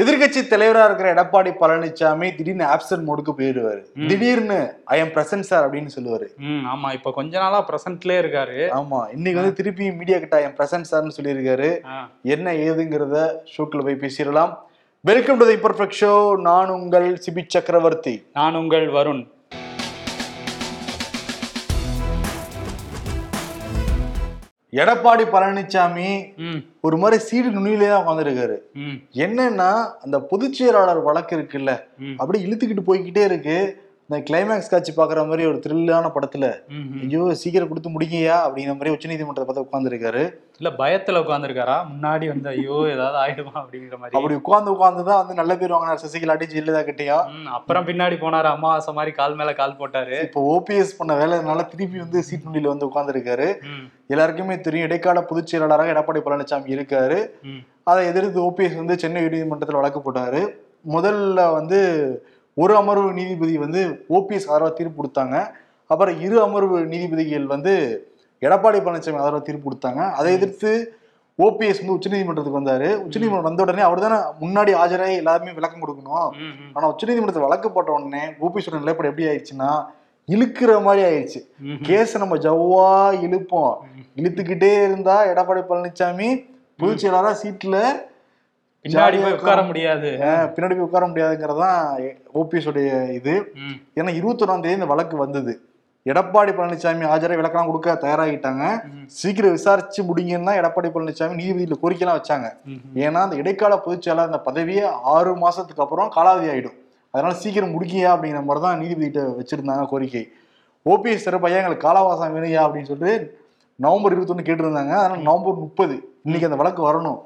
எதிர்க்கட்சி தலைவரா இருக்கிற எடப்பாடி பழனிசாமி திடீர்னு ஆப்சன்ட் மோடுக்கு போயிடுவாரு. திடீர்னு ஐ எம் பிரசன்ட் சார் அப்படின்னு சொல்லுவாரு. ஆமா. இப்ப கொஞ்ச நாளா பிரசன்ட்லயே இருக்காரு. ஆமா. இன்னைக்கு வந்து திருப்பி மீடியா கிட்ட ஐ எம் பிரசன்ட் சார்னு சொல்லியிருக்காரு. என்ன ஏதுங்கிறத ஷோக்குள்ள போய் பேசிடலாம். Welcome to the perfect show நான் உங்கள் சிபி சக்கரவர்த்தி. நான் உங்கள் வருண். எடப்பாடி பழனிசாமி ஒரு மாதிரி சீடு நுனியிலே தான் உட்காந்துருக்காரு என்னன்னா அந்த பொதுச் செயலாளர் வழக்கு இருக்குல்ல. அப்படியே இழுத்துக்கிட்டு போய்கிட்டே இருக்கு. இந்த கிளைமேக்ஸ் காட்சி பாக்குற மாதிரி ஒரு த்ரில்லான படத்துல. ஐயோ சீக்கிரம் கொடுத்து முடிங்கயா அப்படிங்கிற மாதிரி உச்சநீதிமன்றத்தை பார்த்து உட்காந்துருக்காரு இல்ல பயத்துல உட்காந்துருக்காரா முன்னாடி வந்து ஐயோ ஏதாவது ஆயிடுமா அப்படிங்கிற மாதிரி. அப்படி உட்கார்ந்து உட்கார்ந்து தான் வந்து நல்ல பேர் வாங்கினார். சசிகலாட்டி ஜெயலலிதா கிட்டயும் அப்புறம் பின்னாடி போனாரு. அமாவாசை மாதிரி கால் மேல கால் போட்டாரு. இப்போ ஓபிஎஸ் பண்ண வேலைனால திருப்பி வந்து சீட் நுனியில வந்து உட்கார்ந்துருக்காரு. ம், எல்லாருக்குமே தெரியும் இடைக்கால பொதுச் செயலாளராக எடப்பாடி பழனிசாமி இருக்காரு. அதை எதிர்த்து ஓபிஎஸ் வந்து சென்னை உயர்நீதிமன்றத்தில் வழக்கு போட்டாரு. முதல்ல வந்து ஒரு அமர்வு நீதிபதி வந்து ஓபிஎஸ் ஆதரவா தீர்ப்பு கொடுத்தாங்க. அப்புறம் இரு அமர்வு நீதிபதிகள் வந்து எடப்பாடி பழனிசாமி ஆதரவா தீர்ப்பு கொடுத்தாங்க. அதை எதிர்த்து ஓபிஎஸ் வந்து உச்சநீதிமன்றத்துக்கு வந்தாரு. உச்சநீதிமன்றம் வந்த உடனே அவர் தானே முன்னாடி ஆஜராகி எல்லாருமே விளக்கம் கொடுக்கணும். ஆனா உச்சநீதிமன்றத்தில் வழக்கு போட்ட உடனே ஓபிஎஸோட நிலைப்பாடு எப்படி ஆயிடுச்சுன்னா இழுக்கிற மாதிரி ஆயிடுச்சு. கேஸ் நம்ம ஜவ்வா இழுப்போம். இழுத்துக்கிட்டே இருந்தா எடப்பாடி பழனிசாமி பொதுச் செயலாளரா சீட்ல பின்னாடி போய் உட்கார முடியாது. பின்னாடி போய் உட்கார முடியாதுங்கிறதான் ஓபிஎஸ் உடைய இது. ஏன்னா இருபத்தொன்னாம் தேதி இந்த வழக்கு வந்தது. எடப்பாடி பழனிசாமி ஆஜரை விளக்கெல்லாம் கொடுக்க தயாராகிட்டாங்க. சீக்கிரம் விசாரிச்சு முடிங்கன்னு எடப்பாடி பழனிசாமி நீதிபதியில கோரிக்கைலாம் வச்சாங்க. ஏன்னா அந்த இடைக்கால பொதுச் செயலாளர் இந்த பதவியே ஆறு மாசத்துக்கு அப்புறம் காலாவதி ஆயிடும். அதனால சீக்கிரம் முடிக்கியா அப்படிங்கிற மாதிரி தான் நீதிபதிகிட்ட வச்சிருந்தாங்க கோரிக்கை. ஓபிஎஸ் சிறப்பையா எங்களுக்கு காலாவாசம் வேணுயா அப்படின்னு சொல்லிட்டு நவம்பர் இருபத்தொன்னு கேட்டிருந்தாங்க. அதனால நவம்பர் முப்பது இன்னைக்கு அந்த வழக்கு வரணும்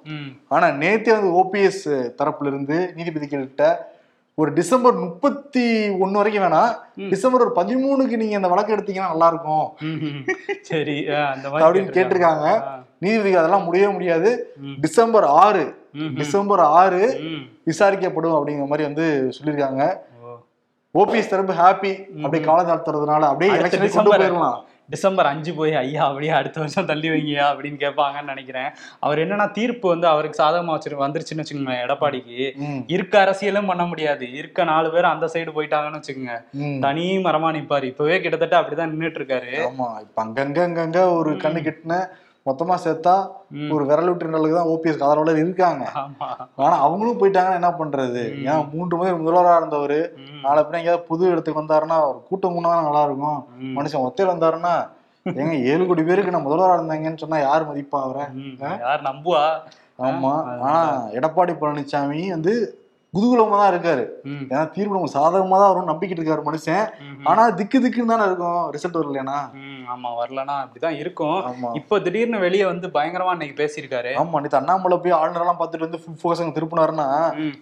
ஆனா நேத்தே வந்து ஓபிஎஸ் தரப்புல இருந்து நீதிபதிகள்கிட்ட ஒரு டிசம்பர் முப்பத்தி ஒண்ணு வரைக்கும் வேணாம். டிசம்பர் ஒரு பதிமூணுக்கு நீங்க அந்த வழக்கு எடுத்தீங்கன்னா நல்லா இருக்கும். சரி அப்படின்னு கேட்டிருக்காங்க. ஆ, நீதிபதிகள் அதெல்லாம் முடியவே முடியாது டிசம்பர் ஆறு. டிசம்பர் ஆறு. விசாரிக்கப்படும் அப்படிங்கிற மாதிரி வந்து சொல்லியிருக்காங்க. ஓபிஎஸ் தரப்பு ஹாப்பி அப்படியே காலம் தாழ்த்துறதுனால அப்படியே எலெக்ஷனே கொண்டு போயிடலாம் டிசம்பர் அஞ்சு போய் ஐயா அப்படியே அடுத்த வருஷம் தள்ளி வைங்கயா அப்படின்னு கேட்பாங்கன்னு நினைக்கிறேன். அவர் என்னன்னா தீர்ப்பு வந்து அவருக்கு சாதகமா வச்சிரு வந்துருச்சுன்னு வச்சுக்கோங்க எடப்பாடிக்கு. இருக்க அரசியலும் பண்ண முடியாது. இருக்க நாலு பேர் அந்த சைடு போயிட்டாங்கன்னு வச்சுக்கோங்க. தனி மரமா நிப்பாரு. இப்பவே கிட்டத்தட்ட அப்படிதான் நின்னுட்டு இருக்காரு. ஆமா. இப்ப அங்கங்க அங்கங்க ஒரு கண்ணு கிட்டின மொத்தமா சேர்த்தா. ஒரு விரல் விட்டு அளவுக்கு தான் ஓபிஎஸ் ஆதரவாளர் இருக்காங்க ஆமா ஆனா அவங்களும் போயிட்டாங்கன்னா என்ன பண்றது ம். ஏன் மூன்று முறை முதல்வரா இருந்தவர். நாளை பின்ன எங்கேயாவது புது இடத்துக்கு வந்தாருன்னா ஒரு கூட்டம் கூடனா நல்லா இருக்கும். மனுஷன் ஒத்தையில வந்தாருன்னா ஏங்க ஏழு கோடி பேருக்கு நான் முதல்வரா இருந்தாங்கன்னு சொன்னா யார் மதிப்பா அவரை. யார் நம்புவா ஆமா ஆனா எடப்பாடி பழனிசாமி வந்து குதூகலமா தான் இருக்காரு. ஏன்னா தீர்ப்பு நமக்கு சாதகமா தான் வரும்னு நம்பிக்கிட்டு இருக்காரு மனுஷன். ஆனா திக்கு திக்குன்னு தானே இருக்கும் ரிசல்ட் வரலனா. ஆமா வரலனா அப்படிதான் இருக்கும். இப்போ திடீர்னு வெளியே வந்து பயங்கரமா இன்னைக்கு பேசியிருக்காரு. ஆமா நேத்து அண்ணாமலை போய் ஆளுநர் எல்லாம் பார்த்துட்டு வந்து ஃபுல் ஃபோக்கஸ் அங்க திருப்பினாருன்னா.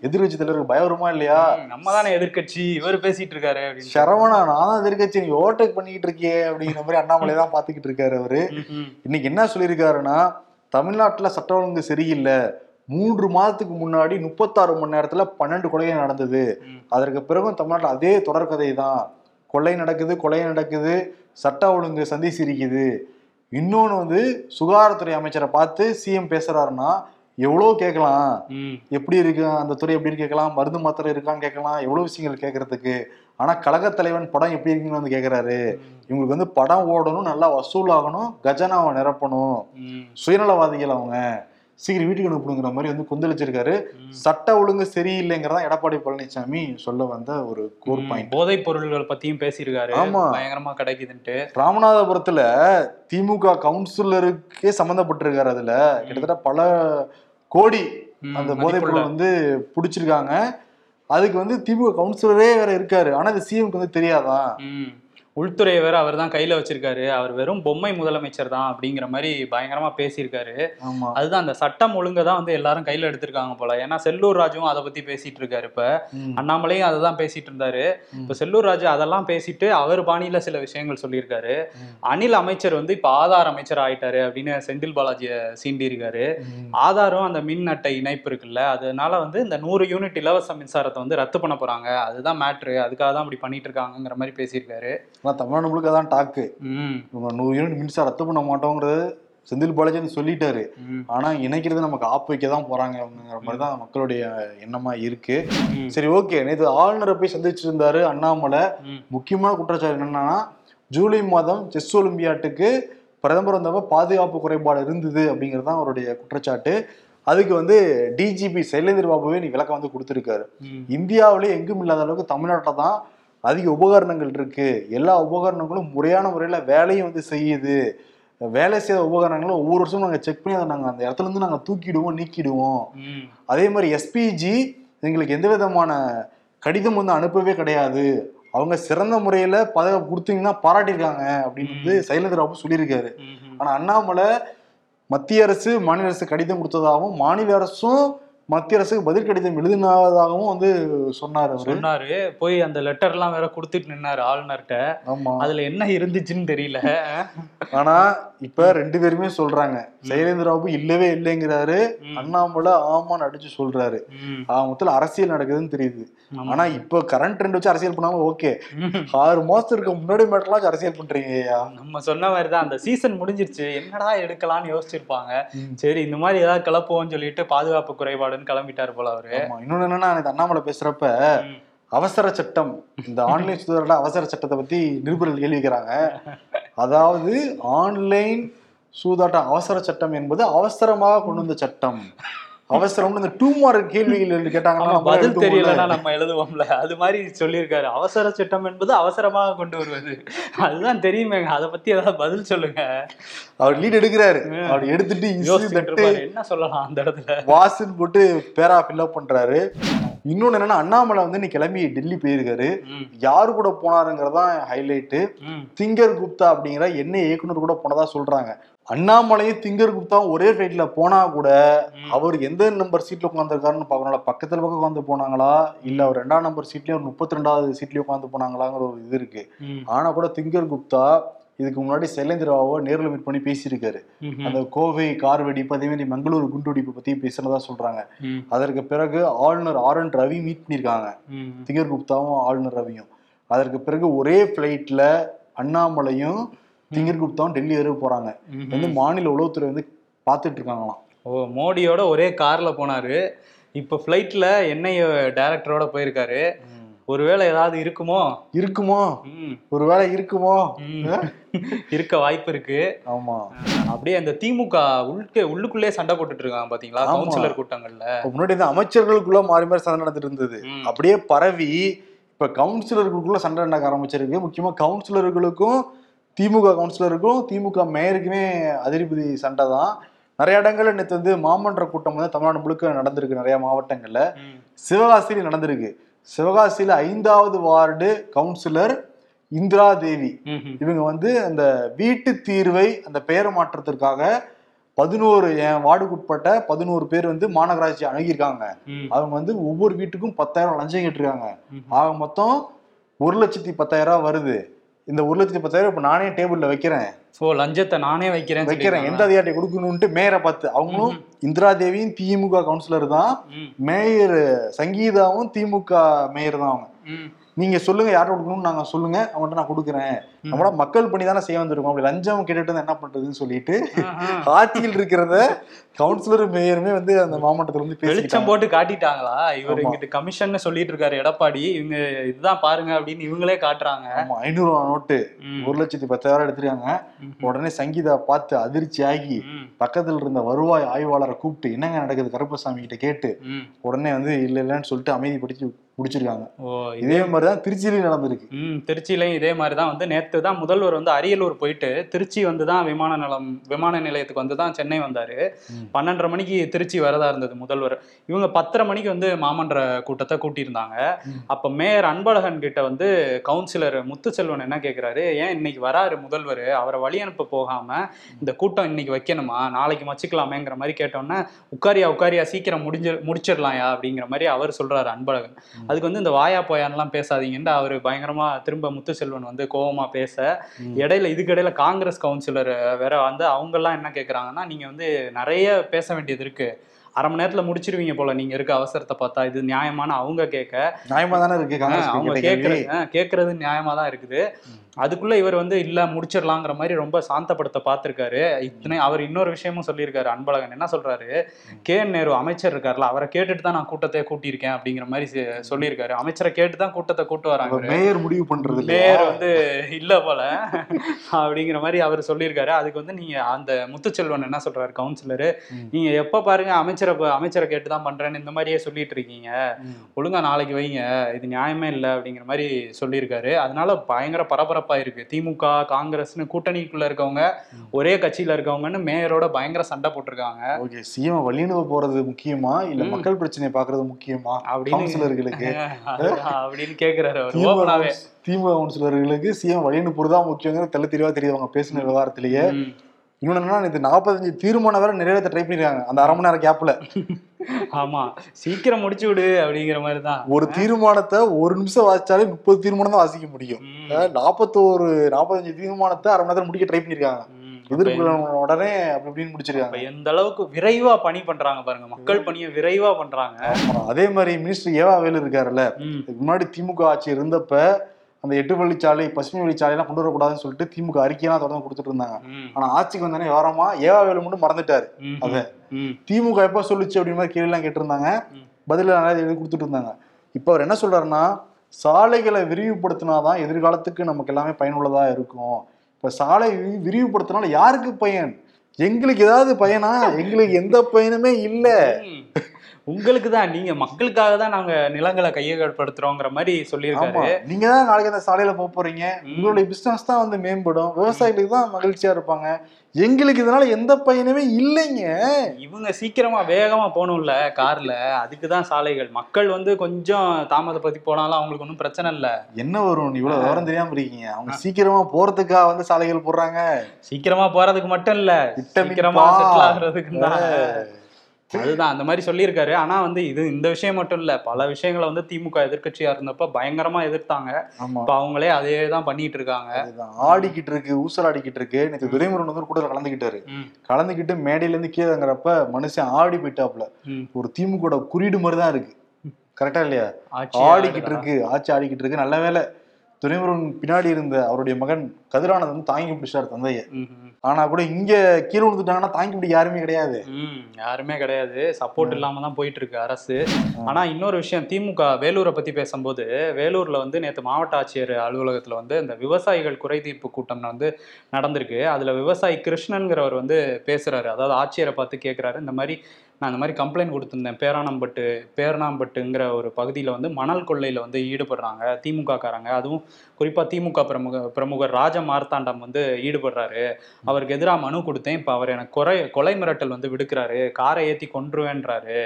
எதிர்கட்சி தலைவருக்கு பயம் வருமா இல்லையா? நம்ம தானே எதிர்க்கட்சி இவர் பேசிட்டு இருக்காரு அப்படின்னு சரவணா நான் தான் எதிர்கட்சி நீ ஓவர்டேக் பண்ணிட்டு இருக்கியே அப்படிங்கிற மாதிரி அண்ணாமலை தான் பாத்துக்கிட்டு இருக்காரு அவரு. இன்னைக்கு என்ன சொல்லியிருக்காருன்னா தமிழ்நாட்டுல சட்ட ஒழுங்கு சரியில்லை. மூன்று மாதத்துக்கு முன்னாடி முப்பத்தாறு மணி நேரத்துல பன்னெண்டு கொலைகள் நடந்தது. அதற்கு பிறகும் தமிழ்நாட்டுல அதே தொடர்கதை தான் கொலை நடக்குது கொலை நடக்குது. சட்ட ஒழுங்கு சந்தி சிரிக்குது. இன்னொன்னு வந்து சுகாதாரத்துறை அமைச்சரை பார்த்து சிஎம் பேசுறாருன்னா எவ்வளோ கேட்கலாம். எப்படி இருக்கு? அந்த துறை எப்படி இருக்கு? கேட்கலாம். மருந்து மாத்திரை இருக்கான்னு கேட்கலாம். எவ்வளவு விஷயங்கள் கேட்கறதுக்கு? ஆனா கழகத் தலைவன் படம் எப்படி இருக்குன்னு வந்து கேட்கறாரு. இவங்களுக்கு வந்து படம் ஓடணும் நல்லா வசூல் ஆகணும் கஜனாவை நிரப்பணும். சுயநலவாதிகள் அவங்க. சீக்கிரம் வீட்டுக்கு அனுப்பணுங்கிற மாதிரி வந்து கொந்தளிச்சிருக்காரு. சட்ட ஒழுங்கு சரியில்லைங்கிறதா எடப்பாடி பழனிசாமி சொல்ல வந்த ஒரு கோர் பாயிண்ட் போதைப் பொருள்கள் பத்தியும் பேசியிருக்காரு. ஆமா. பயங்கரமா கிடைக்குதுன்ட்டு. ராமநாதபுரத்துல திமுக கவுன்சிலருக்கே சம்மந்தப்பட்டிருக்காரு அதுல. கிட்டத்தட்ட பல கோடி அந்த போதைப். பொருள் வந்து பிடிச்சிருக்காங்க. அதுக்கு வந்து திமுக கவுன்சிலரே வேற இருக்காரு. ஆனா அது சிஎம்க்கு வந்து தெரியாதான். உள்துறையை வேற அவர் தான் கையில வச்சிருக்காரு. அவர் வெறும் பொம்மை முதலமைச்சர் தான் அப்படிங்கிற மாதிரி பயங்கரமா பேசியிருக்காரு. அதுதான் அந்த சட்டம் ஒழுங்கை தான் வந்து எல்லாரும் கையில எடுத்திருக்காங்க போல. ஏன்னா செல்லூர் ராஜுவும் அதை பத்தி பேசிட்டு இருக்காரு இப்ப. அண்ணாமலையும் அதை தான் பேசிட்டு இருந்தாரு. இப்ப செல்லூர் ராஜு அதெல்லாம் பேசிட்டு அவர் பாணியில சில விஷயங்கள் சொல்லியிருக்காரு. ம். அனில் அமைச்சர் வந்து இப்ப ஆதார் அமைச்சர் ஆயிட்டாரு அப்படின்னு செந்தில் பாலாஜியை சீண்டி இருக்காரு. ஆதாரம் அந்த மின் அட்டை இணைப்பு இருக்குல்ல. அதனால வந்து இந்த நூறு யூனிட் இலவச மின்சாரத்தை வந்து ரத்து பண்ண போறாங்க. அதுதான் மேட்ரு அதுக்காக தான் அப்படி பண்ணிட்டு இருக்காங்கங்கிற மாதிரி பேசியிருக்காரு. ஆனா தமிழ்நாடு முழுக்க தான் டாக்கு. நூறு யூனிட் மின்சாரம் ரத்து பண்ண மாட்டோங்கிறது செந்தில் பாலாஜி சொல்லிட்டாரு. ம், ஆனா இணைக்கிறது நமக்கு ஆப்பு வைக்க தான் போறாங்க அப்படிங்கிற மாதிரி தான் மக்களுடைய எண்ணமா இருக்கு. சரி ஓகே. நேற்று ஆளுநரை போய் சந்திச்சிருந்தாரு அண்ணாமலை. முக்கியமான குற்றச்சாட்டு என்னன்னா ஜூலை மாதம் செஸ் ஒலிம்பியாட்டுக்கு பிரதமர் வந்தப்ப பாதுகாப்பு குறைபாடு இருந்தது அப்படிங்கிறது தான் அவருடைய குற்றச்சாட்டு. அதுக்கு வந்து டிஜிபி சைலேந்திர பாபுவே நீ விளக்கம் வந்து கொடுத்துருக்காரு. இந்தியாவிலே எங்கும் இல்லாத அளவுக்கு தமிழ்நாட்டில் தான் அதிக உபகரணங்கள் இருக்கு. எல்லா உபகரணங்களும் முறையான முறையில் வேலையும் வந்து செய்யுது. வேலை செய்த உபகரணங்களும் ஒவ்வொரு வருஷமும் நாங்கள் செக் பண்ணி அதை நாங்கள் அந்த இடத்துல இருந்து நாங்கள் தூக்கிடுவோம் நீக்கிடுவோம். அதே மாதிரி எஸ்பிஜி எங்களுக்கு எந்த விதமான கடிதம் வந்து அனுப்பவே கிடையாது. அவங்க சிறந்த முறையில பாதுகாப்பு கொடுத்தீங்கன்னா பாராட்டியிருக்காங்க அப்படின்னு வந்து சைலேந்திர பாபு சொல்லியிருக்காரு. ம், ம். ஆனா அண்ணாமலை மத்திய அரசு மாநில அரசு கடிதம் கொடுத்ததாகவும் மாநில அரசும் மத்திய அரசுக்கு பதில் கடிதம் எழுதினதாகவும் வந்து சொன்னார் அவரு. சொன்னாரு. போய் அந்த லெட்டர் எல்லாம் வேற கொடுத்துட்டு நின்னாரு ஆளுநர்கிட்ட. ஆமா. அதுல என்ன இருந்துச்சுன்னு தெரியல. ஆனா இப்ப ரெண்டு பேருமே சொல்றாங்க சைலேந்திர பாபு இல்லவே இல்லைங்கிறாரு. அண்ணாமலை ஆமான்னு அடிச்சு சொல்றாரு மொத்தத்துல அரசியல் நடக்குதுன்னு தெரியுது. ஆனா இப்ப கரண்ட் ட்ரெண்ட் வச்சு அரசியல் பண்ணாலும் ஓகே. ஆறு மாசத்துக்கு முன்னாடி மட்டும் அரசியல் பண்றீங்க நம்ம சொன்ன மாதிரி தான் அந்த சீசன் முடிஞ்சிருச்சு என்னடா எடுக்கலாம்னு யோசிச்சிருப்பாங்க. சரி இந்த மாதிரி ஏதாவது கிளப்புவோம்னு சொல்லிட்டு பாதுகாப்பு குறைபாடுன்னு கிளம்பிட்டாரு போல அவரு இன்னொன்னு என்னன்னா அண்ணாமலை பேசுறப்ப. அவசர சட்டம். இந்த ஆன்லைன் சுதந்திர அவசர சட்டத்தை பத்தி நிருபர்கள் கேள்வி கேட்கிறாங்க அதாவது ஆன்லைன் சூதாட்டம் அவசர சட்டம் என்பது அவசரமாக கொண்டு வந்த சட்டம். அவசரம்னு இந்த டூ மார்க் கேள்விகள் கேட்டாங்கன்னா பதில். தெரியலன்னா நம்ம எழுதுவோம்ல. அது மாதிரி சொல்லியிருக்காரு. அவசர சட்டம் என்பது அவசரமாக கொண்டு வருவது. அதுதான் தெரியுமேங்க அதை பத்தி ஏதாவது பதில் சொல்லுங்க. அவர் லீட் எடுக்கிறாரு. அவர் எடுத்துட்டு என்ன சொல்லலாம் அந்த இடத்துல? வாசுன்னு போட்டு பேரா ஃபில்அப் பண்றாரு. இன்னொன்னு என்னன்னா அண்ணாமலை வந்து நீ கிளம்பி டெல்லி போயிருக்காரு. யாரு கூட போனாருங்கிறதான் ஹைலைட்டு திங்கர் குப்தா அப்படிங்கிற எண்ணெய் இயக்குனர் கூட போனதா சொல்றாங்க. அண்ணாமலையும் திங்கர் குப்தா ஒரே ஃபிளைட்ல போனா கூட. அவர் எந்த நம்பர் சீட்ல உட்காந்துருக்காருன்னு பார்க்கணும்ல பக்கத்துல பக்கம் உட்காந்து போனாங்களா? இல்ல அவர் ரெண்டாம் நம்பர் சீட்லயும் ஒரு முப்பத்தி ரெண்டாவது சீட்லயும் உட்காந்து போனாங்களாங்கிற ஒரு இது இருக்கு. ஆனா கூட திங்கர் குப்தா இதுக்கு முன்னாடி சைலேந்திராவை நேர்ல மீட் பண்ணி பேசியிருக்காரு. அந்த கோவை கார் வெடிப்பு அதே மாதிரி மங்களூர் குண்டு வெடிப்பு பத்தி பேசுனதா சொல்றாங்க அதற்கு பிறகு ஆளுநர் ஆர் என் ரவி மீட் பண்ணியிருக்காங்க. ம், திங்கர் குப்தாவும் ஆளுநர் ரவியும். அதற்கு பிறகு ஒரே ஃப்ளைட்ல அண்ணாமலையும் திங்கர் குப்தாவும் டெல்லி வரை போறாங்க. வந்து மாநில உளவுத்துறை வந்து பார்த்துட்டு இருக்காங்களாம். ஓ மோடியோட ஒரே கார்ல போனாரு. இப்ப ஃபிளைட்ல என்ஐ டைரக்டரோட போயிருக்காரு. ஒருவேளை ஏதாவது இருக்குமோ? இருக்குமோ? ஒருவேளை இருக்குமோ. இருக்க வாய்ப்பு இருக்கு. ஆமா. அப்படியே அந்த திமுக உள்கே உள்ளுக்குள்ளே சண்டை போட்டுட்டு இருக்காங்க பாத்தீங்களா. கவுன்சிலர் கூட்டங்கள்ல. முன்னாடி இந்த அமைச்சர்களுக்குள்ள மாறி மாறி சண்டை நடந்துட்டு இருந்தது. அப்படியே பரவி இப்ப கவுன்சிலர்களுக்குள்ள சண்டை நடக்க ஆரம்பிச்சிருக்கு. முக்கியமா கவுன்சிலர்களுக்கும் திமுக கவுன்சிலருக்கும் திமுக மேயருக்குமே அதிரிபதி சண்டை தான். நிறைய இடங்கள்ல நேற்று வந்து மாமன்ற கூட்டம் வந்து தமிழ்நாடு முழுக்க நடந்திருக்கு. நிறைய மாவட்டங்கள்ல. சிவகாசியில் நடந்திருக்கு. சிவகாசியில ஐந்தாவது வார்டு கவுன்சிலர் இந்திரா தேவி. இவங்க வந்து அந்த வீட்டு தீர்வை அந்த பெயர் மாற்றத்திற்காக பதினோரு என் வார்டுக்குட்பட்ட பதினோரு பேர் வந்து மாநகராட்சி அணுகியிருக்காங்க. அவங்க வந்து ஒவ்வொரு வீட்டுக்கும் பத்தாயிரம் லஞ்சம் கேட்டிருக்காங்க. ஆக மொத்தம் ஒரு லட்சத்தி பத்தாயிரம் ரூபாய் வருது. இந்த ஒரு லட்சத்தி பத்தாயிரம் இப்ப நானே டேபிள்ல வைக்கிறேன். ஓ லஞ்சத்தை நானே வைக்கிறேன். வைக்கிறேன் எந்த அதிகாரியை கொடுக்கணும்ட்டு மேயரை பார்த்து. அவங்களும் இந்திரா தேவியும் திமுக கவுன்சிலர் தான். மேயர் சங்கீதாவும் திமுக மேயர் தான் அவங்க. நீங்க சொல்லுங்க யார்ட்ட கொடுக்கணும்னு நாங்க சொல்லுங்க அவங்கள்ட்ட நான் கொடுக்குறேன். நம்மள மக்கள் பண்ணி தானே செய்ய வந்திருக்கோம். அப்படி லஞ்சம் கேட்டுட்டு என்ன பண்றதுன்னு சொல்லிட்டு. ஆட்சியில் இருக்கிறத கவுன்சிலர் மேயருமே வந்து அந்த மாவட்டத்துல வந்து வெளிச்சம் போட்டு காட்டிட்டாங்களா? இவர். இங்கிட்டு கமிஷன் சொல்லிட்டு இருக்காரு எடப்பாடி. இவங்க இதுதான் பாருங்க அப்படின்னு இவங்களே காட்டுறாங்க. ஆமா ஐநூறு ரூபா நோட்டு ஒரு லட்சத்தி பத்தாயிரம் எடுத்திருக்காங்க. உடனே சங்கீதா பார்த்து அதிர்ச்சி ஆகி பக்கத்துல இருந்த வருவாய் ஆய்வாளரை கூப்பிட்டு என்னங்க நடக்குது? கருப்பசாமி கிட்ட கேட்டு. உடனே வந்து இல்ல இல்லன்னு சொல்லிட்டு அமைதிப்படுத்தி முடிச்சிருக்காங்க ஓ இதே மாதிரிதான் திருச்சியிலையும் நடந்திருக்கு. ம் திருச்சியிலையும் இதே மாதிரி தான் வந்து நேற்று தான் முதல்வர் வந்து அரியலூர் போயிட்டு திருச்சி வந்து தான் விமான நிலம் விமான நிலையத்துக்கு வந்து தான் சென்னை வந்தாரு. பன்னெண்டரை மணிக்கு திருச்சி வரதா இருந்தது முதல்வர். இவங்க பத்தரை மணிக்கு வந்து மாமன்ற கூட்டத்தை கூட்டியிருந்தாங்க. அப்ப மேயர் அன்பழகன் கிட்ட வந்து கவுன்சிலர் முத்துச்செல்வன் என்ன கேக்குறாரு? ஏன் இன்னைக்கு வராரு முதல்வர்? அவரை வழி அனுப்ப போகாம இந்த கூட்டம் இன்னைக்கு வைக்கணுமா? நாளைக்கு வச்சுக்கலாமேங்கிற மாதிரி கேட்டோன்னே உட்காரியா உட்காரியா சீக்கிரம் முடிஞ்சு முடிச்சிடலாம்யா அப்படிங்கிற மாதிரி அவர் சொல்றாரு அன்பழகன். அதுக்கு வந்து இந்த வாயா போயான்லாம் பேசாதீங்கன்னு அவர் பயங்கரமா திரும்ப முத்துச்செல்வன் வந்து கோவமா பேச. இடையில இதுக்கு இடையில காங்கிரஸ் கவுன்சிலர் வேற வந்து அவங்க எல்லாம் என்ன கேக்குறாங்கன்னா நீங்க வந்து நிறைய பேச வேண்டியது இருக்கு அரை மணி நேரத்துல முடிச்சிருவீங்க போல. நீங்க இருக்க அவசரத்தை பார்த்தா இது நியாயமான அவங்க கேட்க. நியாயமா தானே இருக்கு அவங்க ஆஹ், கேக்குறது நியாயமா தான் இருக்குது. அதுக்குள்ள இவர் வந்து இல்ல முடிச்சிடலாங்கிற மாதிரி ரொம்ப சாந்தப்படுத்த பார்த்திருக்காரு. இத்தனை அவர் இன்னொரு விஷயமும் சொல்லியிருக்காரு அன்பழகன். என்ன சொல்றாரு? கே என் நேரு அமைச்சர் இருக்காருல்ல அவரை கேட்டுட்டு தான் நான் கூட்டத்தை கூட்டியிருக்கேன் அப்படிங்கிற மாதிரி சொல்லியிருக்காரு. அமைச்சரை கேட்டு தான் கூட்டத்தை கூட்டு வராங்க மேயர் முடிவு பண்றது மேயர் வந்து இல்ல போல. அப்படிங்கிற மாதிரி அவர் சொல்லியிருக்காரு. அதுக்கு வந்து நீங்க அந்த முத்துச்செல்வன் என்ன சொல்றாரு கவுன்சிலரு. நீங்க எப்ப பாருங்க அமைச்சரை ப- அமைச்சரை கேட்டு தான் பண்றேன்னு இந்த மாதிரியே சொல்லிட்டு இருக்கீங்க. ஒழுங்கா நாளைக்கு வைங்க. இது நியாயமே இல்லை அப்படிங்கிற மாதிரி சொல்லியிருக்காரு. அதனால பயங்கர பரபரப்பா இருக்கு. திமுக காங்கிரஸ்னு கூட்டணிக்குள்ள இருக்கவங்க ஒரே கட்சியில இருக்கவங்கன்னு மேயரோட பயங்கர சண்டை போட்டிருக்காங்க. ஓகே சிஎம் வழியனுவ போறது முக்கியமா? இல்ல. மக்கள் பிரச்சனையை பாக்குறது முக்கியமா? அப்படின்னு கவுன்சிலர்களுக்கு. அதுதான் அப்படின்னு கேக்குறாரு அவர். திமுக கவுன்சிலர்களுக்கு சிஎம் வழியனு போறதுதான் முக்கியங்கிற தெள்ள தெளிவா தெரியுது அவங்க பேசின விவகாரத்திலேயே. என்னன்னா இது நாற்பத்தஞ்சு தீர்மானம் வேற நிறைவேற்ற ட்ரை பண்ணிருக்காங்க. அந்த அரை மணி நேரம் கேப்ல ஆமா. சீக்கிரம் முடிச்சு விடு அப்படிங்கிற மாதிரி தான் ஒரு தீர்மானத்தை ஒரு நிமிஷம் வாசிச்சாலே முப்பது தீர்மானம் தான் வாசிக்க முடியும். நாற்பத்தோரு நாற்பத்தஞ்சு தீர்மானத்தை அரை மணி நேரத்துல முடிக்க ட்ரை பண்ணிருக்காங்க. எதிர்ப்பு உடனே அப்படி இப்படின்னு முடிச்சிருக்காங்க. எந்த அளவுக்கு விரைவா பணி பண்றாங்க பாருங்க. மக்கள் பணியை விரைவா பண்றாங்க. அதே மாதிரி மினிஸ்டர் ஏவா வேலு இருக்காருல்ல. முன்னாடி திமுக ஆட்சி இருந்தப்ப அந்த எட்டு வழிச்சாலை பசுமை வழிச்சாலையெல்லாம் கொண்டு வரக்கூடாதுன்னு சொல்லிட்டு திமுக அறிக்கையெல்லாம் தொடர்ந்து கொடுத்துட்டு இருந்தாங்க. ஆனா ஆட்சிக்கு வந்தானே விவரமா ஏவா வேலு மட்டும் மறந்துட்டாரு. அத. திமுக எப்ப சொல்லுச்சு அப்படின்னு மாதிரி கேள்வி எல்லாம் கேட்டிருந்தாங்க. பதில நிறைய எழுதி கொடுத்துட்டு இருந்தாங்க இப்ப அவர் என்ன சொல்றாருன்னா சாலைகளை விரிவுபடுத்தினாதான் எதிர்காலத்துக்கு நமக்கு எல்லாமே பயனுள்ளதா இருக்கும் இப்ப சாலை விரிவுபடுத்தினால யாருக்கு பயன் எங்களுக்கு ஏதாவது பயனா எங்களுக்கு எந்த பயனுமே இல்ல. உங்களுக்கு தான் நீங்க மக்களுக்காக தான் நாங்க நிலங்களை கையகப்படுத்துறோங்கிற மாதிரி சொல்லியிருக்காரு. நீங்க தான் நாளைக்கு அந்த சாலையில போக போறீங்க. உங்களுடைய பிசினஸ் தான் வந்து மேம்படும். விவசாயிகளுக்கு தான் மகிழ்ச்சியா இருப்பாங்க. எங்களுக்கு இதனால எந்த பயனுமே இல்லைங்க. இவங்க சீக்கிரமா வேகமா போகணும்ல கார்ல. அதுக்கு தான் சாலைகள். மக்கள் வந்து கொஞ்சம் தாமதப்படுத்தி போனாலும் அவங்களுக்கு ஒன்றும் பிரச்சனை இல்ல. என்ன வரும் இவ்வளவு விவரம் தெரியாம இருக்கீங்க. அவங்க சீக்கிரமா போறதுக்காக வந்து சாலைகள் போடுறாங்க. சீக்கிரமா போறதுக்கு மட்டும் இல்ல. சீக்கிரமா. செட்டில் ஆகுறதுக்கு தான் அதுதான் அந்த மாதிரி சொல்லியிருக்காரு. ஆனா வந்து இது இந்த விஷயம் மட்டும் இல்ல. பல விஷயங்களை வந்து திமுக எதிர்க்கட்சியா இருந்தப்ப பயங்கரமா எதிர்த்தாங்க. இப்ப அவங்களே அதே தான் பண்ணிட்டு இருக்காங்க. ஆடிக்கிட்டு இருக்கு ஊசலாடிக்கிட்டு இருக்கு. நேற்று துரைமுருகன் வந்து ம், கலந்துக்கிட்டு மேடையில இருந்து கீழேங்கிறப்ப மனுஷன் ஆடி போயிட்டாப்ல. ஒரு திமுக குறியீடு மாதிரி தான் இருக்கு கரெக்டா இல்லையா? ஆடிக்கிட்டு. இருக்கு ஆட்சி ஆடிக்கிட்டு இருக்கு. நல்ல வேலை துரைமுருகன் பின்னாடி இருந்த அவருடைய மகன் கதிரானந்த் வந்து தாங்கி பிடிச்சாரு தந்தைய. ஆனா கூட இங்க கீழே விழுந்துட்டாங்கன்னா தாங்கி பிடிக்க யாருமே கிடையாது. யாருமே கிடையாது. சப்போர்ட் இல்லாம தான் போயிட்டு இருக்கு அரசு ஆனா இன்னொரு விஷயம் திமுக வேலூரை பத்தி பேசும்போது வேலூர்ல வந்து நேத்து மாவட்ட ஆட்சியர் அலுவலகத்துல வந்து இந்த விவசாயிகள் குறை தீர்ப்பு கூட்டம் வந்து நடந்திருக்கு. அதுல விவசாயி கிருஷ்ணன்கிறவர் வந்து பேசுறாரு. அதாவது ஆட்சியரை பார்த்து கேக்குறாரு. இந்த மாதிரி நான் இந்த மாதிரி கம்ப்ளைண்ட் கொடுத்துருந்தேன். பேரானம்பட்டு பேரணாம்பட்டுங்கிற ஒரு பகுதியில் வந்து மணல் கொள்ளையில் வந்து ஈடுபடுறாங்க திமுக காரங்க அதுவும் குறிப்பாக திமுக பிரமுக பிரமுகர் ராஜ மார்த்தாண்டம் வந்து ஈடுபடுறாரு. அவருக்கு எதிராக மனு கொடுத்தேன். இப்போ அவர் எனக்கு கொலை கொலை மிரட்டல் வந்து விடுக்கிறாரு. காரை ஏற்றி கொன்றுவேன்றாரு.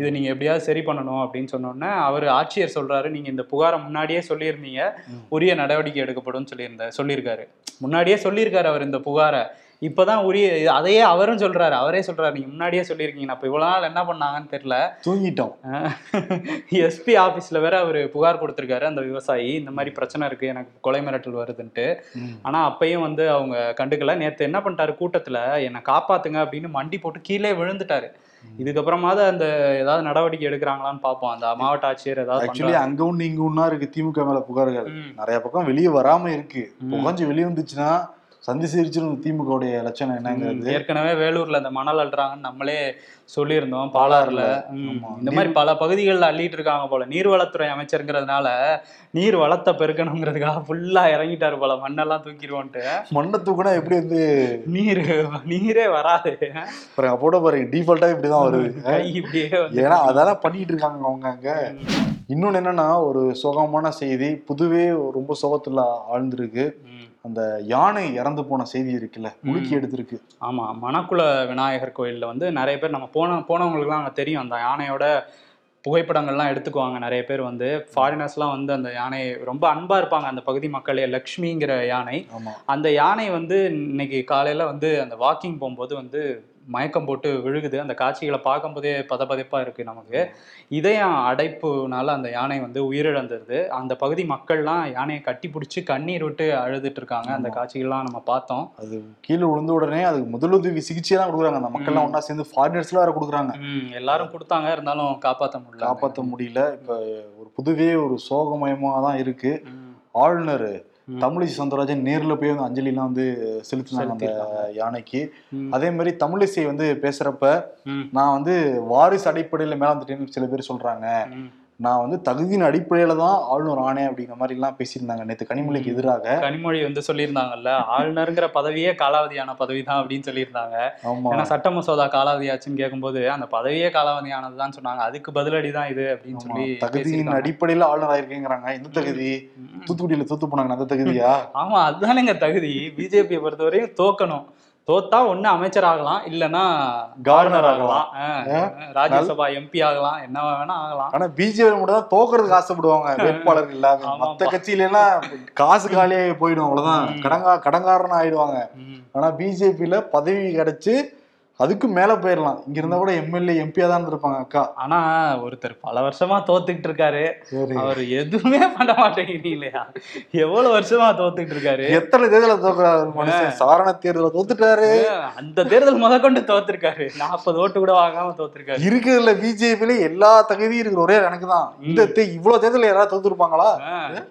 இது நீங்கள் எப்படியாவது சரி பண்ணணும் அப்படின்னு சொன்னோன்னே அவர் ஆட்சியர் சொல்கிறாரு நீங்கள் இந்த புகாரை முன்னாடியே சொல்லியிருந்தீங்க. உரிய நடவடிக்கை எடுக்கப்படும் சொல்லியிருந்த சொல்லியிருக்காரு. முன்னாடியே சொல்லியிருக்காரு அவர் இந்த புகாரை. இப்பதான் உரிய அதையே அவரும் சொல்றாரு. அவரே சொல்றாரு நீங்க முன்னாடியே சொல்லியிருக்கீங்க. அப்ப இவ்வளவு நாள் என்ன பண்ணாங்கன்னு தெரியல. தூங்கிட்டோம். எஸ்பி ஆபீஸ்ல வேற அவர் புகார் கொடுத்திருக்காரு அந்த விவசாயி. இந்த மாதிரி பிரச்சனை இருக்கு எனக்கு கொலை மிரட்டல் வருதுன்ட்டு. ஆனா அப்பயும் வந்து அவங்க கண்டுக்கல. நேத்து என்ன பண்ணிட்டாரு கூட்டத்துல என்னை காப்பாத்துங்க அப்படின்னு மண்டி போட்டு கீழே விழுந்துட்டாரு. இதுக்கப்புறமாவது அந்த ஏதாவது நடவடிக்கை எடுக்கிறாங்களான்னு பார்ப்போம். அந்த மாவட்ட ஆட்சியர் ஏதாவது ஆக்சுவலி. அங்க ஒண்ணு இங்க ஒண்ணா இருக்கு திமுக மேல புகார்கள். நிறைய பக்கம் வெளியே வராம இருக்கு. புகஞ்சு வெளியே வந்துச்சுன்னா சந்தி சிரிச்சிரும் திமுக உடைய லட்சணம் என்னங்கிறது. ஏற்கனவே வேலூர்ல அந்த மணல் அள்ளுறாங்கன்னு நம்மளே சொல்லியிருந்தோம் பாலாறுல. இந்த மாதிரி பல பகுதிகளில் அள்ளிட்டு இருக்காங்க போல. நீர்வளத்துறை அமைச்சருங்கிறதுனால நீர் வளத்தை பெருக்கணுங்கிறதுக்காக ஃபுல்லா இறங்கிட்டாரு போல. மண்ணெல்லாம் தூக்கிடுவோன்ட்டு. மண்ணை தூக்குனா எப்படி வந்து நீர் நீரே வராது. பாருங்க அப்போட பாருங்க டிஃபால்ட்டா இப்படிதான் வருது. இப்படியே ஏன்னா அதெல்லாம் பண்ணிட்டு இருக்காங்க அவங்க அங்க. இன்னொன்னு என்னன்னா ஒரு சோகமான செய்தி புதுவே ரொம்ப சோகத்துல ஆழ்ந்திருக்கு. அந்த யானை இறந்து போன செய்தி இருக்குல்ல முடுக்கி எடுத்திருக்கு. ஆமா மணக்குள விநாயகர் கோயில்ல வந்து நிறைய பேர் நம்ம போன போனவங்களுக்குலாம் அங்க தெரியும். அந்த யானையோட புகைப்படங்கள்லாம் எடுத்துக்குவாங்க நிறைய பேர் வந்து. ஃபாரினர்ஸ்லாம் வந்து அந்த யானை ரொம்ப அன்பா இருப்பாங்க. அந்த பகுதி மக்களே லக்ஷ்மிங்கிற யானை. அந்த யானை வந்து இன்னைக்கு காலையில வந்து அந்த வாக்கிங் போகும்போது வந்து மயக்கம் போட்டு விழுகுது. அந்த காட்சிகளை பார்க்கும்போதே பதபதைப்பா இருக்கு நமக்கு. இதயம் அடைப்புனால அந்த யானை வந்து உயிரிழந்துருது. அந்த பகுதி மக்கள்லாம் யானையை கட்டி பிடிச்சி கண்ணீர் விட்டு அழுதுட்டு இருக்காங்க. அந்த. காட்சிகள்லாம் நம்ம பார்த்தோம். அது கீழே விழுந்த உடனே அதுக்கு முதலுதவி சிகிச்சை தான் கொடுக்குறாங்க. அந்த மக்கள்லாம் ஒண்ணா சேர்ந்து ஃபாரினர்ஸ்லாம் வேற கொடுக்குறாங்க. எல்லாரும் கொடுத்தாங்க. இருந்தாலும் காப்பாற்ற முடியல. காப்பாற்ற முடியல. இப்ப ஒரு புதுவே ஒரு சோகமயமா தான் இருக்கு. ம், ஆளுநர். தமிழிசை சவுந்தரராஜன் நேர்ல போய் வந்து அஞ்சலி எல்லாம் வந்து செலுத்தினாங்க அந்த. யானைக்கு. அதே மாதிரி தமிழிசை வந்து பேசுறப்ப. நான் வந்து வாரிசு அடிப்படையில மேல வந்துட்டேன்னு சில பேர் சொல்றாங்க. நான் வந்து தகுதியின் அடிப்படையில தான் ஆளுநர் ஆனேன் அப்படிங்கிற மாதிரி எல்லாம் பேசியிருந்தாங்க. நேத்து கனிமொழிக்கு எதிராக. கனிமொழி வந்து சொல்லியிருந்தாங்கல்ல ஆளுநருங்கிற பதவியே காலாவதியான பதவி தான் அப்படின்னு சொல்லியிருந்தாங்க. ஏன்னா சட்ட மசோதா காலாவதியாச்சுன்னு கேட்கும்போது அந்த பதவியே காலாவதியானதுதான் சொன்னாங்க. அதுக்கு பதிலடி தான் இது அப்படின்னு. சொல்லி தகுதியின். அடிப்படையில ஆளுநர் ஆயிருக்கேங்கிறாங்க. எந்த தகுதி. தூத்துக்குடியில தூத்து போனாங்க. அந்த தகுதியா? ஆமா அதுதானேங்க தகுதி. பிஜேபியை பொறுத்தவரையும் தோக்கணும். தோத்தா ஒண்ணு அமைச்சர் ஆகலாம் இல்லைன்னா கவர்னர் ஆகலாம். ராஜ்யசபா எம்பி ஆகலாம் என்ன வேணா ஆகலாம். ஆனா பிஜேபி மட்டும் தான் தோக்குறதுக்கு ஆசைப்படுவாங்க வேட்பாளர்கள் இல்லாம ஆமாப்பா. மத்த கட்சியில எல்லாம் காசு காலியாகி போயிடும் அவ்வளவுதான். கடங்கா கடங்காரன் ஆயிடுவாங்க. ஆனா பிஜேபியில பதவி கிடைச்சு அதுக்கு மேல போயிடலாம் இங்க இருந்தா கூட எம்எல்ஏ எம்பியா தான் இருந்திருப்பாங்க அக்கா. ஆனா ஒருத்தர் பல வருஷமா தோத்துக்கிட்டு இருக்காரு. அவர் எதுவுமே பண்ண மாட்டேங்கிறீங்களா எவ்வளவு வருஷமா தோத்துக்கிட்டு இருக்காரு? எத்தனை தேர்தல தோக்குறாரு சாரண தேர்தல தோத்துட்டாரு. அந்த தேர்தல் முதற்கொண்டு தோத்துருக்காரு. நாற்பது ஓட்டு கூட வாங்காம தோத்துருக்காரு. இருக்கிறதுல பிஜேபியில எல்லா தகுதியும் இருக்கிற ஒரே எனக்கு தான். இந்த இவ்வளவு தேர்தல யாராவது தோத்துருப்பாங்களா?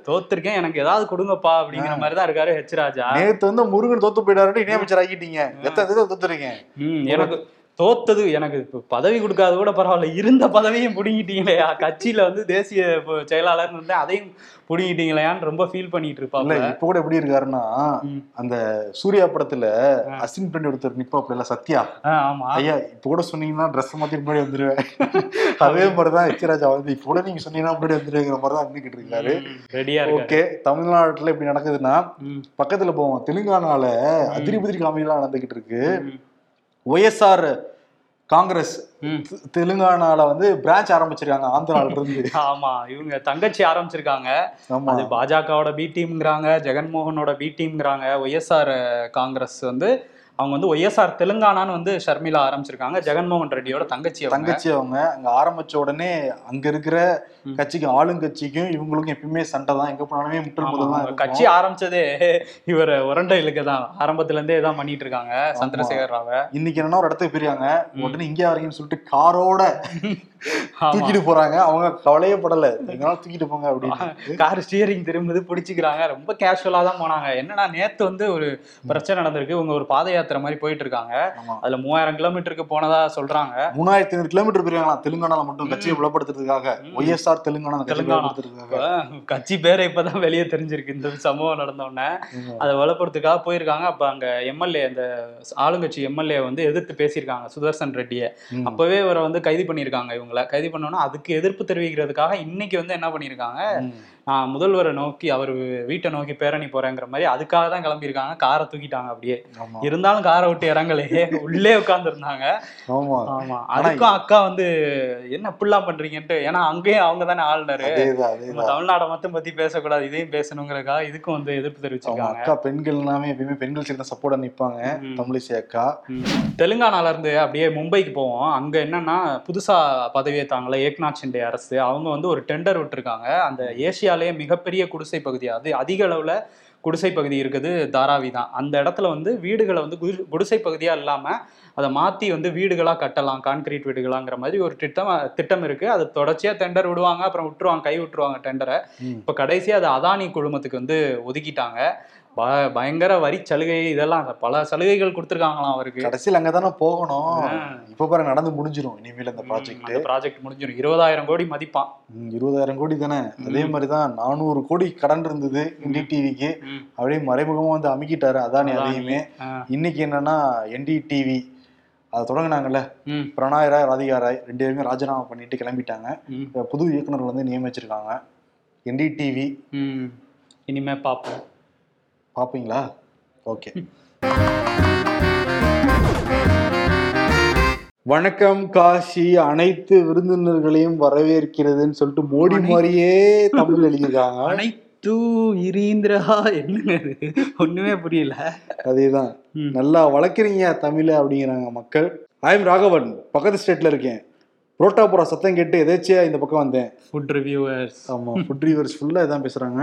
தோத்துருக்கேன். எனக்கு ஏதாவது கொடுங்கப்பா அப்படிங்கிற மாதிரி தான் இருக்காரு ஹெச் ராஜா. நேத்து வந்து முருகன் தோத்து போயிட்டாரு இணையமைச்சர் ஆக்கிட்டீங்க. எத்தனை தேர்தல் தோத்துறீங்க ம், எனக்கு தோத்தது எனக்கு இப்ப பதவி கொடுக்காத கூட பரவாயில்ல. இருந்த பதவியும் புடுங்கிட்டீங்களேயா கட்சியில வந்து தேசிய செயலாளர் இருந்தேன் அதையும் புடுங்கிட்டீங்களேயான்னு ரொம்ப ஃபீல் பண்ணிட்டு இருப்பாங்க இப்ப கூட எப்படி இருக்காருன்னா. அந்த சூர்யா படத்துல அசின் பண்ணி ஒருத்தர் நிப்பாப்ல இல்ல சத்யா. ஆமா. ஐயா இப்ப கூட சொன்னீங்கன்னா ட்ரெஸ் மாத்தி முன்னாடி வந்துருவேன். அதே மாதிரிதான் எச்ராஜா வந்து இப்ப கூட நீங்க சொன்னீங்கன்னா முன்னாடி வந்துருங்கிற மாதிரி தான் இருந்துகிட்டு இருக்காரு ரெடியா ஓகே தமிழ்நாட்டுல இப்படி நடக்குதுன்னா பக்கத்துல போவோம். தெலுங்கானால அதிரி புதிரி காமெடிலாம் நடந்துகிட்டு இருக்கு. ஒய்எஸ்ஆர் காங்கிரஸ் தெலுங்கானால வந்து பிரான்ச் ஆரம்பிச்சிருக்காங்க ஆந்திரால இருந்து ஆமா இவங்க தங்கச்சி ஆரம்பிச்சிருக்காங்க. அது பாஜகவோட பி டீம்ங்கிறாங்க ஜெகன்மோகனோட பி டீம்ங்கிறாங்க ஒய்எஸ்ஆர் காங்கிரஸ் வந்து அவங்க வந்து ஒய்எஸ்ஆர் தெலுங்கானான்னு வந்து ஷர்மிளா ஆரம்பிச்சிருக்காங்க ஜெகன்மோகன் ரெட்டியோட தங்கச்சி தங்கச்சி அவங்க அங்க ஆரம்பிச்ச உடனே அங்க இருக்கிற. கட்சிக்கும் ஆளுங்கட்சிக்கும் இவங்களுக்கும் எப்பயுமே சண்டை தான் எங்க போனாலுமே முட்டல் முதல் தான். கட்சி ஆரம்பிச்சதே இவர் உரண்டை இழுக்க தான் ஆரம்பத்துல இருந்தே இதான் பண்ணிட்டு இருக்காங்க சந்திரசேகர் ராவ இன்னைக்கு என்னன்னா ஒரு இடத்துக்கு போயிருக்காங்க ம். உடனே இங்கே வரீங்கன்னு சொல்லிட்டு காரோட. தூக்கிட்டு போறாங்க. அவங்க கவலையே படல. எங்கனால தூக்கிட்டு போங்க அப்படின்னு கார் ஸ்டியரிங் திரும்புது பிடிச்சிக்கிறாங்க. ரொம்ப கேஷுவலா தான் போனாங்க. என்னன்னா நேத்து வந்து ஒரு பிரச்சனை நடந்திருக்கு. இவங்க ஒரு பாத யாத்திரை மாதிரி போயிட்டு இருக்காங்க. அதுல மூவாயிரம் கிலோமீட்டருக்கு போனதா சொல்றாங்க. மூணாயிரத்தி ஐநூறு கிலோமீட்டர் போயிருக்காங்களா? தெலுங்கானால மட்டும் கட்சியை புலப்படுத்துறதுக்காக. ஒய்எஸ்ஆர் தெலுங்கானா தெலுங்கானா. கட்சி பேரை இப்பதான் வெளியே தெரிஞ்சிருக்கு. இந்த சம்பவம் நடந்த உடனே. அதை வளப்படுறதுக்காக போயிருக்காங்க. அப்ப அங்க எம்எல்ஏ அந்த ஆளுங்கட்சி எம்எல்ஏ வந்து எதிர்த்து பேசியிருக்காங்க. சுதர்சன் ரெட்டியை. அப்பவே இவரை வந்து கைது பண்ணியிருக்காங்க இவங்களை கைது பண்ணோன்னா அதுக்கு எதிர்ப்பு தெரிவிக்கிறதுக்காக இன்னைக்கு வந்து என்ன பண்ணியிருக்காங்க? முதல்வரை நோக்கி அவர் வீட்டை நோக்கி பேரணி போறேங்கிற மாதிரி அதுக்காக தான் கிளம்பியிருக்காங்க. காரை தூக்கிட்டாங்க அப்படியே. இருந்தாலும் காரை விட்டு இறங்கலையே. உள்ளே உட்காந்துருந்தாங்க ஆமா. ஆமா. அதுக்கும் அக்கா வந்து என்ன இப்படிலாம் பண்றீங்கன்ட்டு? ஏன்னா அங்கேயும் அவங்க தானே ஆளுநரு. நம்ம தமிழ்நாடை மட்டும் பத்தி பேசக்கூடாது இதையும் பேசணுங்கிறதுக்காக இதுக்கும் வந்து எதிர்ப்பு தெரிவிச்சிருக்காங்க. அக்கா பெண்கள் எல்லாமே எப்பயுமே பெண்கள் தான் சப்போர்ட்டா நிப்பாங்க. ம். தமிழிசை அக்கா. தெலுங்கானால இருந்து அப்படியே மும்பைக்கு போவோம். அங்க என்னன்னா புதுசா பதவியேற்றாங்களே ஏக்நாத் ஷிண்டே அரசு. அவங்க வந்து ஒரு டெண்டர் விட்டுருக்காங்க. அந்த ஏசியாலேயே மிகப்பெரிய குடிசை பகுதி அது. அதிக அளவுல குடிசை பகுதி இருக்குது தாராவி தான். அந்த இடத்துல வந்து வீடுகளை வந்து குடி- குடிசை பகுதியா இல்லாம அதை மாத்தி வந்து வீடுகளா கட்டலாம் கான்கிரீட் வீடுகளாங்கிற மாதிரி ஒரு திட்டம் திட்டம் இருக்கு. அது தொடர்ச்சியா டெண்டர் விடுவாங்க அப்புறம் விட்டுருவாங்க கை விட்டுருவாங்க டெண்டரை. இப்போ கடைசியா அது அதானி குழுமத்துக்கு வந்து ஒதுக்கிட்டாங்க. ப- பயங்கர வரி சலுகை இதெல்லாம் பல சலுகைகள் கொடுத்துருக்காங்களாம் அவருக்கு. கடைசியில் அங்கதானே போகணும். ஆ. இப்ப பாருங்க நடந்து முடிஞ்சிரும். இனிமேல் அந்த ப்ராஜெக்ட் ப்ராஜெக்ட் முடிஞ்சிடும் இருபதாயிரம் கோடி மதிப்பான். இருபதாயிரம் கோடி தானே. அதே மாதிரி தான் நானூறு கோடி கடன் இருந்தது என்டிடிவிக்கு. அப்படியே மறைமுகமா வந்து அமுக்கிட்டாரு அதானி. அதையுமே. இன்னைக்கு என்னன்னா என்டிடிவி அதை தொடங்கினாங்கல்ல. பிரணாய் ராய் ராதிகா ராய் ரெண்டு பேருமே ராஜினாமா பண்ணிட்டு கிளம்பிட்டாங்க. புது இயக்குனர் வந்து நியமிச்சிருக்காங்க. என்டிடிவி. இனிமே பார்ப்போம். பாப்பீங்களா? ஓகே. வணக்கம் காஷி அனைத்து விருந்தினர்களையும் வரவேற்கிறதுன்னு சொல்லிட்டு மோடி மாதிரியே தமிழ் எழுதியிருக்காங்க. அனைத்து இரீந்திரா என்னங்க ஒண்ணுமே புரியல. அதேதான். நல்லா வளர்க்குறீங்க தமிழ அப்படிங்கிறாங்க மக்கள். ஐம் ராகவன் பக்கத்து ஸ்டேட்ல இருக்கேன். புரோட்டா போற சத்தம் கேட்டு எதேச்சியா இந்த பக்கம் வந்தேன். ஃபுட் ரிவ்யூவர்ஸ் ஆமா ஃபுட் ரிவர்ஸ் ஃபுல்லா இதான் பேசுறாங்க.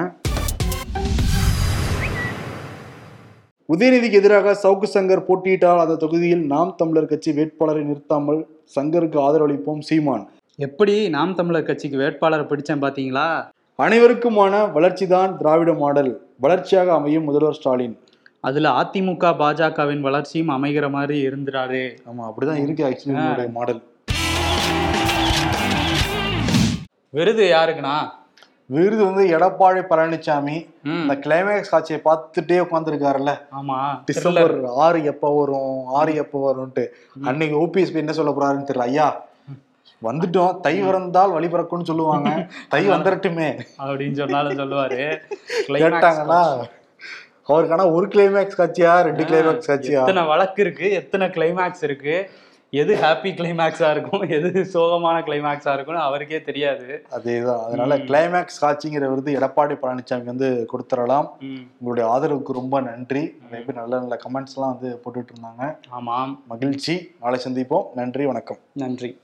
உதயநிதிக்கு எதிராக சவுக்கு சங்கர் போட்டியிட்டால் அந்த தொகுதியில் நாம் தமிழர் கட்சி வேட்பாளரை நிறுத்தாமல் சங்கருக்கு ஆதரவளிப்போம் சீமான். எப்படி நாம் தமிழர் கட்சிக்கு வேட்பாளரை பிடிச்சேன் பாத்தீங்களா? அனைவருக்குமான வளர்ச்சிதான் திராவிட மாடல். வளர்ச்சியாக அமையும் முதல்வர் ஸ்டாலின். அதுல அதிமுக பாஜகவின் வளர்ச்சியும் அமைகிற மாதிரி இருந்துடாது ஆமா அப்படிதான் இருக்கு ஆக்சுவலி மாடல். விருது யாருக்குண்ணா? விருது வந்து எடப்பாடி பழனிசாமி இந்த கிளைமேக்ஸ் காட்சியை பார்த்துட்டே உட்காந்துருக்காருல்ல ஆமா டிசம்பர் ஆறு எப்போ வரும் ஆறு எப்போ வரும்ன்ட்டு. அன்னைக்கு ஓபிஎஸ் என்ன சொல்ல போறாருன்னு தெரியல. ஐயா வந்துட்டோம். தை பிறந்தால் வழி பிறக்கும்னு சொல்லுவாங்க. தை வந்துடட்டுமே அப்படின்னு சொன்னாலும் சொல்லுவாரு. Climax கேட்டாங்கன்னா அவருக்கு ஆனா ஒரு கிளைமேக்ஸ் காட்சியா ரெண்டு கிளைமேக்ஸ் காட்சியா? எத்தனை வழக்கு இருக்கு எத்தனை கிளைமேக்ஸ் இருக்கு? எது ஹாப்பி கிளைமேக்ஸா இருக்கும் எது சோகமான கிளைமேக்ஸா இருக்கும்னு அவருக்கே தெரியாது. அதேதான். அதனால கிளைமேக்ஸ் காட்சிங்கிற விருது எடப்பாடி பழனிசாமி வந்து கொடுத்துடலாம். உங்களுடைய ஆதரவுக்கு ரொம்ப நன்றி. நிறைய பேர் நல்ல நல்ல கமெண்ட்ஸ் எல்லாம் வந்து போட்டுட்டு இருந்தாங்க. ஆமாம். மகிழ்ச்சி. நாளை சந்திப்போம். நன்றி வணக்கம். நன்றி.